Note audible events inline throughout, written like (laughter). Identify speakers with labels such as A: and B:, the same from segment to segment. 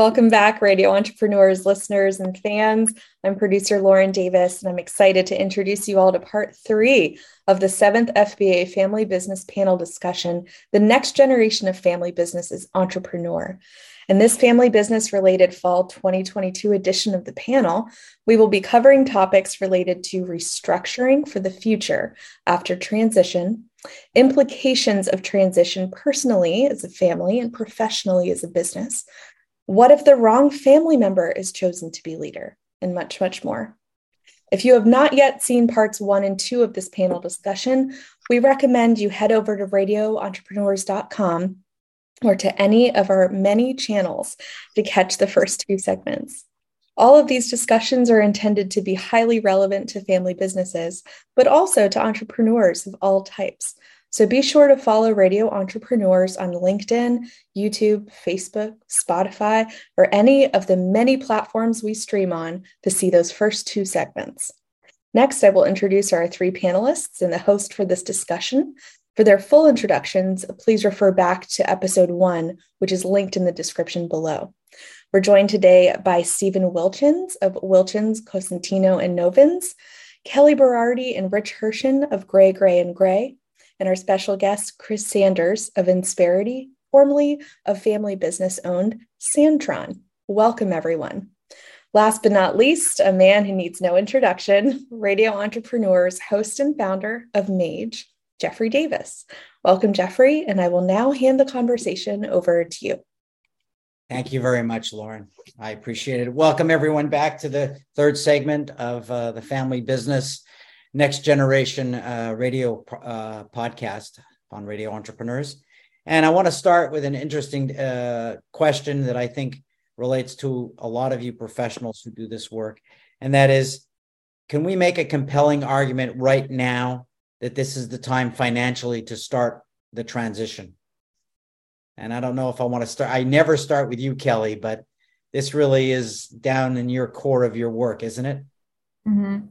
A: Welcome back, radio entrepreneurs, listeners, and fans. I'm producer Lauren Davis, and I'm excited to introduce you all to part three of the seventh FBA Family Business Panel discussion The Next Generation of Family Business is Entrepreneur. In this family business related fall 2022 edition of the panel, we will be covering topics related to restructuring for the future after transition, implications of transition personally as a family and professionally as a business what if the wrong family member is chosen to be leader? And much, much more. If you have not yet seen parts one and two of this panel discussion, we recommend you head over to radioentrepreneurs.com or to any of our many channels to catch the first two segments. All of these discussions are intended to be highly relevant to family businesses, but also to entrepreneurs of all types. So be sure to follow Radio Entrepreneurs on LinkedIn, YouTube, Facebook, Spotify, or any of the many platforms we stream on to see those first two segments. Next, I will introduce our three panelists and the host for this discussion. For their full introductions, please refer back to episode one, which is linked in the description below. We're joined today by Stephen Wilchins of Wilchins, Cosentino, and Novins, Kelly Berardi and Rich Hershen of Gray, Gray, and Gray, and our special guest, Chris Sanders of Insperity, formerly of family business owned Sandtron. Welcome, everyone. Last but not least, a man who needs no introduction, radio entrepreneurs, host and founder of Mage, Jeffrey Davis. Welcome, Jeffrey, and I will now hand the conversation over to you.
B: Thank you very much, Lauren. I appreciate it. Welcome, everyone, back to the third segment of uh, the family business next generation uh, radio uh, podcast on radio entrepreneurs. And I want to start with an interesting uh, question that I think relates to a lot of you professionals who do this work. And that is can we make a compelling argument right now that this is the time financially to start the transition? And I don't know if I want to start, I never start with you, Kelly, but this really is down in your core of your work, isn't it?
C: Mm-hmm.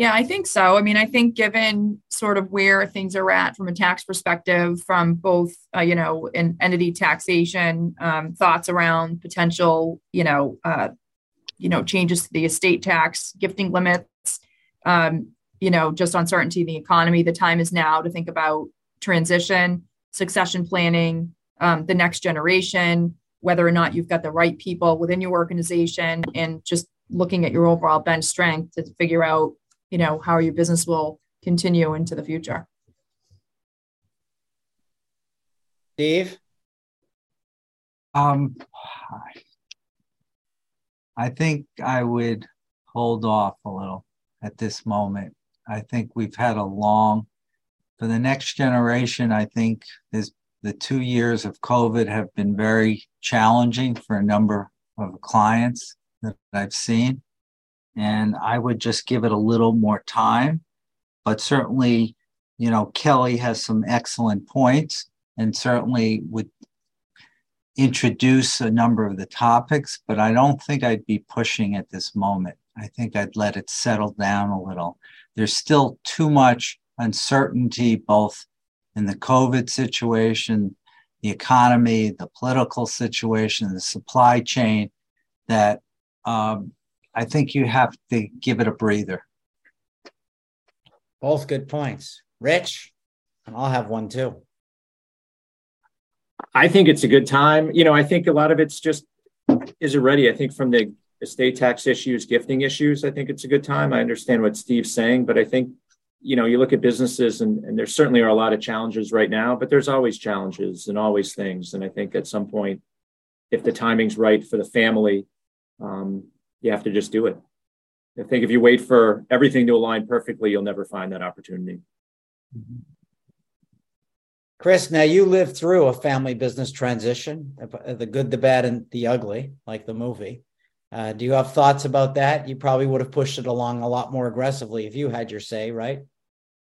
C: Yeah, I think so. I mean, I think given sort of where things are at from a tax perspective, from both, uh, you know, an entity taxation, um, thoughts around potential, you know, uh, you know, changes to the estate tax, gifting limits, um, you know, just uncertainty in the economy. The time is now to think about transition, succession planning, um, the next generation, whether or not you've got the right people within your organization, and just looking at your overall bench strength to figure out you know how your business will continue into the future
B: Steve?
D: Um, I think I would hold off a little at this moment. I think we've had a long, for the next generation, I think is the two years of COVID have been very challenging for a number of clients that I've seen and I would just give it a little more time. But certainly, you know, Kelly has some excellent points and certainly would introduce a number of the topics, but I don't think I'd be pushing at this moment. I think I'd let it settle down a little. There's still too much uncertainty, both in the COVID situation, the economy, the political situation, the supply chain, that um, I think you have to give it a breather.
B: Both good points. Rich, and I'll have one too.
E: I think it's a good time. You know, I think a lot of it's just is it ready? I think from the estate tax issues, gifting issues, I think it's a good time. I understand what Steve's saying, but I think, you know, you look at businesses and, and there certainly are a lot of challenges right now, but there's always challenges and always things. And I think at some point, if the timing's right for the family, um, you have to just do it. I think if you wait for everything to align perfectly, you'll never find that opportunity.
B: Chris, now you lived through a family business transition, the good, the bad, and the ugly, like the movie. Uh, do you have thoughts about that? You probably would have pushed it along a lot more aggressively if you had your say, right?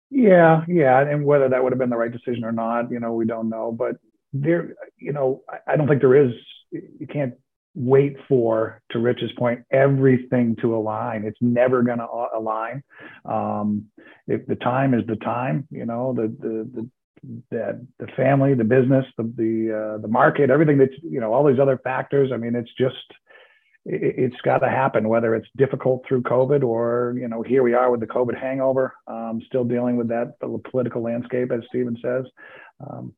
F: Yeah, yeah, and whether that would have been the right decision or not, you know, we don't know. But there, you know, I don't think there is. You can't wait for, to Rich's point, everything to align. It's never going to align. Um, if the time is the time, you know, the, the, the the family, the business, the the uh, the market, everything that's you know all these other factors. I mean, it's just it, has got to happen, whether it's difficult through COVID or you know here we are with the COVID hangover, um, still dealing with that political landscape, as Stephen says. Um,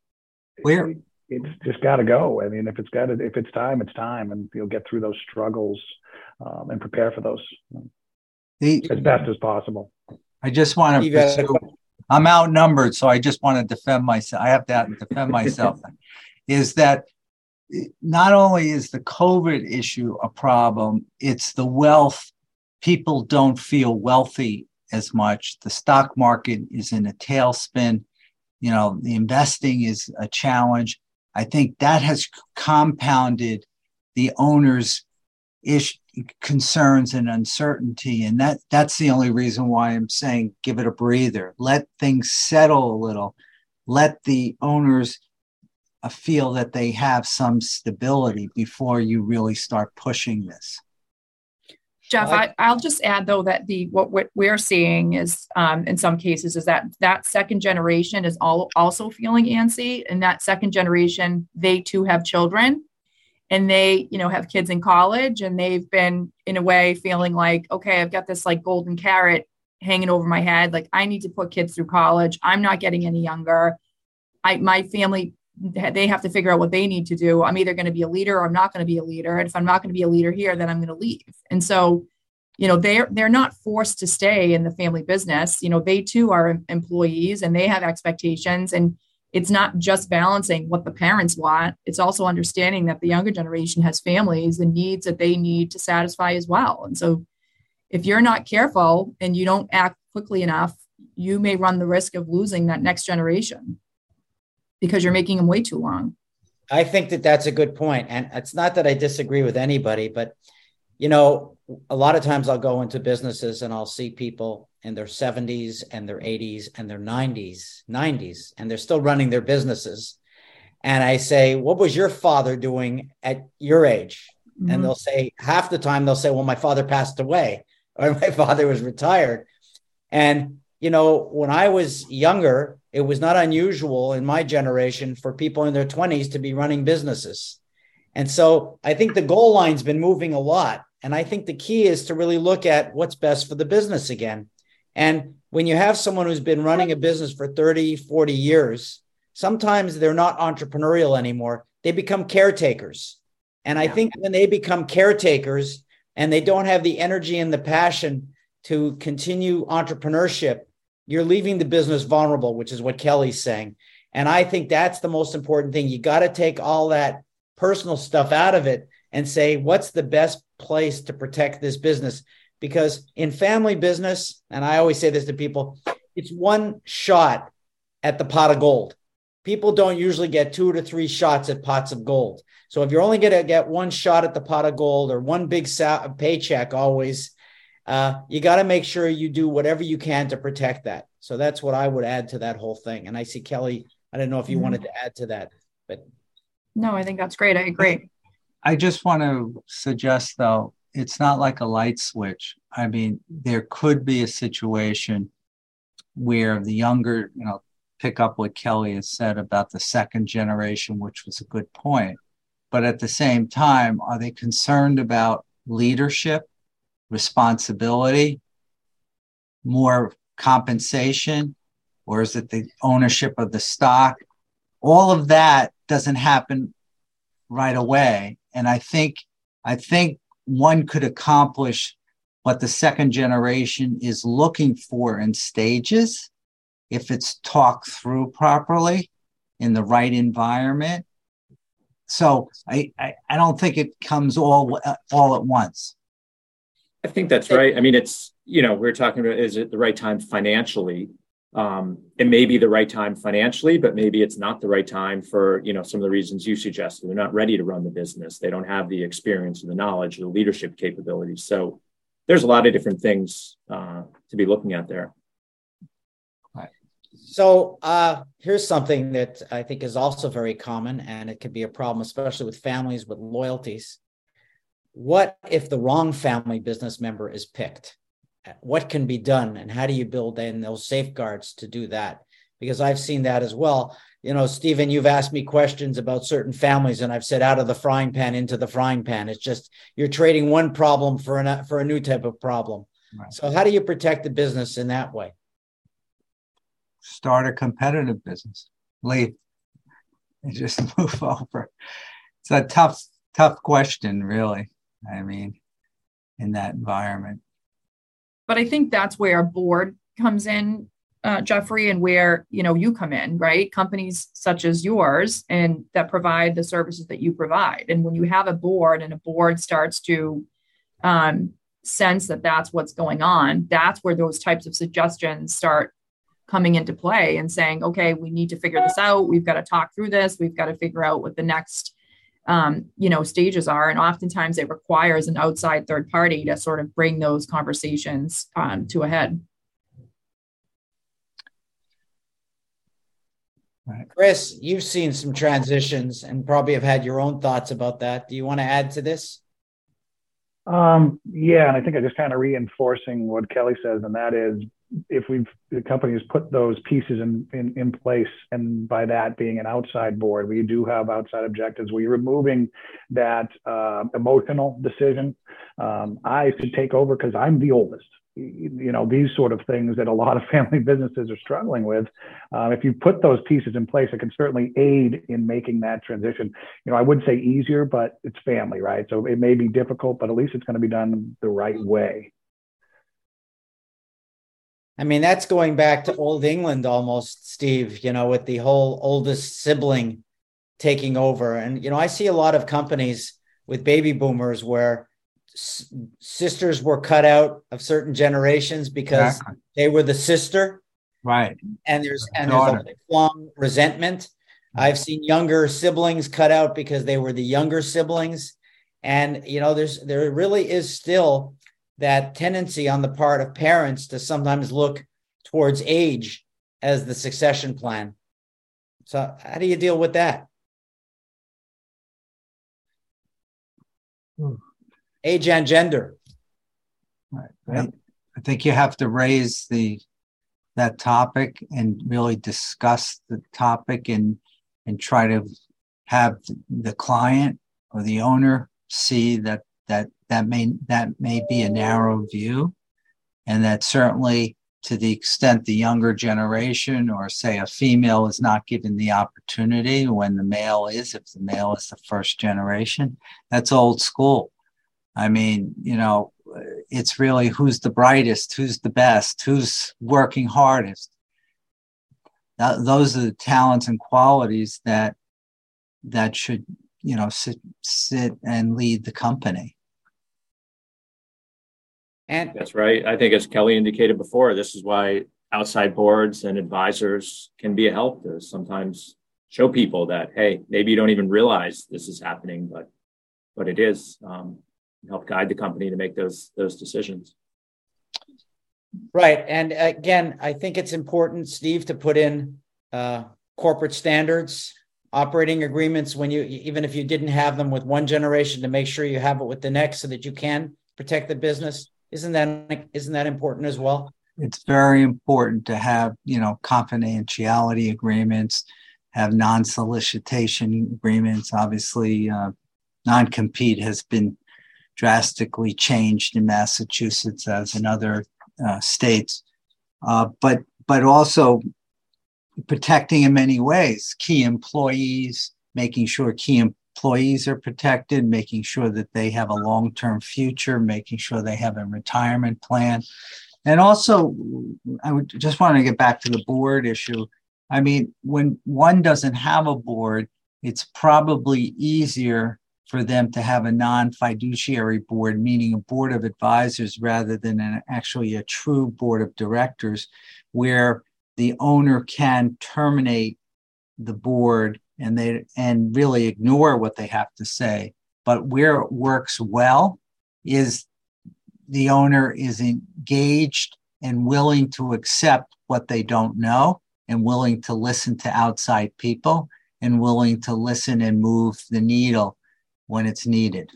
D: Where
F: it's just got to go. I mean, if it's got to, if it's time, it's time, and you'll get through those struggles um, and prepare for those the, as best as possible.
D: I just want to. I'm outnumbered, so I just want to defend myself. I have to defend myself. (laughs) is that not only is the COVID issue a problem, it's the wealth. People don't feel wealthy as much. The stock market is in a tailspin. You know, the investing is a challenge. I think that has compounded the owner's ish, concerns and uncertainty. And that, that's the only reason why I'm saying give it a breather. Let things settle a little. Let the owners uh, feel that they have some stability before you really start pushing this.
C: Jeff, I, will just add though that the what, what we're seeing is um, in some cases is that that second generation is all also feeling antsy, and that second generation they too have children, and they you know have kids in college, and they've been in a way feeling like okay, I've got this like golden carrot hanging over my head, like I need to put kids through college. I'm not getting any younger. I my family they have to figure out what they need to do. I'm either going to be a leader or I'm not going to be a leader. And if I'm not going to be a leader here, then I'm going to leave. And so, you know, they're they're not forced to stay in the family business. You know, they too are employees and they have expectations. And it's not just balancing what the parents want. It's also understanding that the younger generation has families and needs that they need to satisfy as well. And so if you're not careful and you don't act quickly enough, you may run the risk of losing that next generation because you're making them wait too long.
B: I think that that's a good point. And it's not that I disagree with anybody, but you know, a lot of times I'll go into businesses and I'll see people in their 70s and their 80s and their 90s, 90s, and they're still running their businesses. And I say, What was your father doing at your age? Mm-hmm. And they'll say, half the time they'll say, Well, my father passed away (laughs) or my father was retired. And, you know, when I was younger, it was not unusual in my generation for people in their 20s to be running businesses. And so I think the goal line's been moving a lot. And I think the key is to really look at what's best for the business again. And when you have someone who's been running a business for 30, 40 years, sometimes they're not entrepreneurial anymore. They become caretakers. And I think when they become caretakers and they don't have the energy and the passion to continue entrepreneurship, you're leaving the business vulnerable, which is what Kelly's saying. And I think that's the most important thing. You got to take all that personal stuff out of it and say, what's the best place to protect this business? Because in family business, and I always say this to people, it's one shot at the pot of gold. People don't usually get two to three shots at pots of gold. So if you're only going to get one shot at the pot of gold or one big sa- paycheck, always, uh, you got to make sure you do whatever you can to protect that. So that's what I would add to that whole thing. And I see Kelly. I don't know if you mm-hmm. wanted to add to that, but
C: no, I think that's great. I agree.
D: I just want to suggest though, it's not like a light switch. I mean, there could be a situation where the younger, you know, pick up what Kelly has said about the second generation, which was a good point. But at the same time, are they concerned about leadership responsibility, more compensation, or is it the ownership of the stock? All of that doesn't happen right away. And I think I think one could accomplish what the second generation is looking for in stages if it's talked through properly in the right environment. So I, I, I don't think it comes all all at once.
E: I think that's right. I mean, it's, you know, we're talking about is it the right time financially? Um, it may be the right time financially, but maybe it's not the right time for, you know, some of the reasons you suggested. They're not ready to run the business. They don't have the experience and the knowledge, the leadership capabilities. So there's a lot of different things uh, to be looking at there.
B: So uh, here's something that I think is also very common, and it could be a problem, especially with families with loyalties what if the wrong family business member is picked? What can be done, and how do you build in those safeguards to do that? because I've seen that as well. You know, Stephen, you've asked me questions about certain families, and I've said out of the frying pan into the frying pan. It's just you're trading one problem for an for a new type of problem. Right. So, how do you protect the business in that way?
D: Start a competitive business. Leave. And (laughs) just move over. It's a tough, tough question, really. I mean, in that environment.
C: But I think that's where a board comes in uh, Jeffrey, and where you know you come in, right? Companies such as yours and that provide the services that you provide. And when you have a board and a board starts to um, sense that that's what's going on, that's where those types of suggestions start coming into play and saying, okay, we need to figure this out. We've got to talk through this. We've got to figure out what the next um, you know stages are and oftentimes it requires an outside third party to sort of bring those conversations um, to a head
B: Chris, you've seen some transitions and probably have had your own thoughts about that. Do you want to add to this?
F: Um, yeah, and I think I'm just kind of reinforcing what Kelly says, and that is if we've the company has put those pieces in, in, in place, and by that being an outside board, we do have outside objectives. We're removing that uh, emotional decision. Um, I should take over because I'm the oldest you know these sort of things that a lot of (laughs) family businesses are struggling with uh, if you put those pieces in place it can certainly aid in making that transition you know i would say easier but it's family right so it may be difficult but at least it's going to be done the right way
B: i mean that's going back to old england almost steve you know with the whole oldest sibling taking over. And you know i see a lot of companies with baby boomers where sisters were cut out of certain generations because exactly. they were the sister.
D: Right.
B: And there's and there's a long resentment. Mm-hmm. I've seen younger siblings cut out because they were the younger siblings. And you know there's there really is still that tendency on the part of parents to sometimes look towards age as the succession plan so how do you deal with that
D: hmm
B: age and gender.
D: Right. I think you have to raise the that topic and really discuss the topic and and try to have the client or the owner see that that that may that may be a narrow view and that certainly to the extent the younger generation or say a female is not given the opportunity when the male is if the male is the first generation that's old school I mean, you know, it's really who's the brightest, who's the best, who's working hardest. Those are the talents and qualities that that should, you know, sit sit and lead the company.
E: And that's right. I think, as Kelly indicated before, this is why outside boards and advisors can be a help to sometimes show people that, hey, maybe you don't even realize this is happening, but but it is. Um, help guide the company to make those those decisions.
B: Right, and again, I think it's important, Steve, to put in uh, corporate standards, operating agreements when you even if you didn't have them with one generation, to make sure you have it with the next, so that you can protect the business. Isn't that isn't that important as well?
D: It's very important to have you know confidentiality agreements, have non-solicitation agreements. Obviously, uh, non-compete has been drastically changed in Massachusetts as in other uh, states, uh, but but also protecting in many ways key employees, making sure key employees are protected, making sure that they have a long term future, making sure they have a retirement plan. And also, I would just want to get back to the board issue. I mean, when one doesn't have a board, it's probably easier for them to have a non fiduciary board, meaning a board of advisors rather than an, actually a true board of directors, where the owner can terminate the board and they and really ignore what they have to say. But where it works well is the owner is engaged and willing to accept what they don't know and willing to listen to outside people and willing to listen and move the needle when it's needed.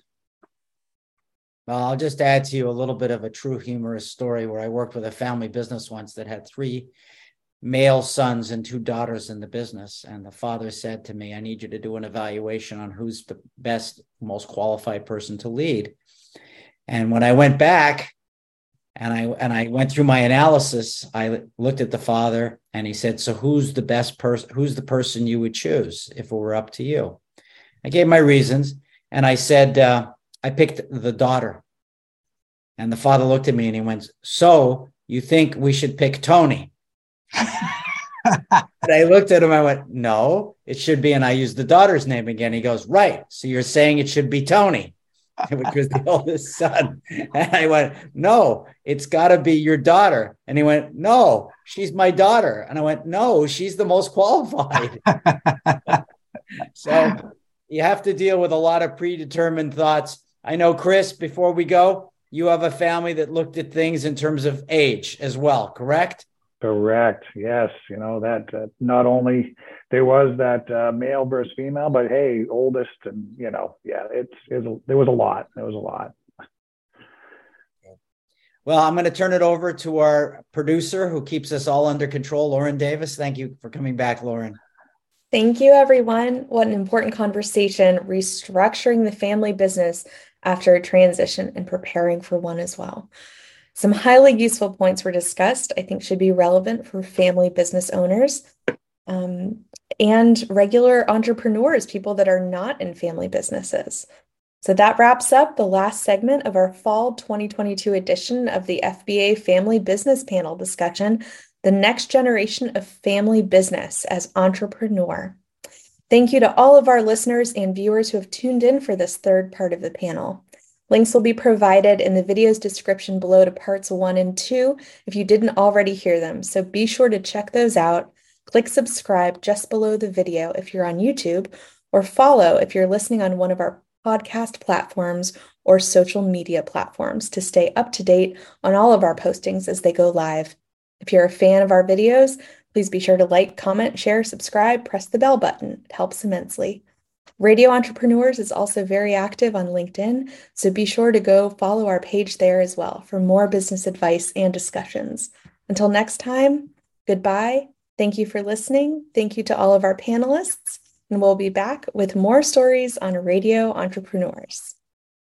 B: Well, I'll just add to you a little bit of a true humorous story where I worked with a family business once that had three male sons and two daughters in the business. And the father said to me, I need you to do an evaluation on who's the best, most qualified person to lead. And when I went back and I and I went through my analysis, I looked at the father and he said, So who's the best person? Who's the person you would choose if it were up to you? I gave my reasons and I said, uh, I picked the daughter. And the father looked at me and he went, So you think we should pick Tony? And I looked at him. I went, "No, it should be." And I used the daughter's name again. He goes, "Right. So you're saying it should be Tony, (laughs) which was the (laughs) oldest son." And I went, "No, it's got to be your daughter." And he went, "No, she's my daughter." And I went, "No, she's the most qualified." (laughs) so you have to deal with a lot of predetermined thoughts. I know, Chris. Before we go, you have a family that looked at things in terms of age as well, correct?
F: Correct. Yes. You know that uh, not only there was that uh, male versus female, but hey, oldest and you know, yeah, it's, it's there was a lot. There was a lot.
B: Well, I'm going to turn it over to our producer who keeps us all under control, Lauren Davis. Thank you for coming back, Lauren.
A: Thank you, everyone. What an important conversation restructuring the family business after a transition and preparing for one as well. Some highly useful points were discussed, I think should be relevant for family business owners um, and regular entrepreneurs, people that are not in family businesses. So that wraps up the last segment of our fall 2022 edition of the FBA Family Business Panel discussion The Next Generation of Family Business as Entrepreneur. Thank you to all of our listeners and viewers who have tuned in for this third part of the panel. Links will be provided in the video's description below to parts one and two if you didn't already hear them. So be sure to check those out. Click subscribe just below the video if you're on YouTube, or follow if you're listening on one of our podcast platforms or social media platforms to stay up to date on all of our postings as they go live. If you're a fan of our videos, please be sure to like, comment, share, subscribe, press the bell button. It helps immensely. Radio Entrepreneurs is also very active on LinkedIn, so be sure to go follow our page there as well for more business advice and discussions. Until next time, goodbye. Thank you for listening. Thank you to all of our panelists, and we'll be back with more stories on Radio Entrepreneurs.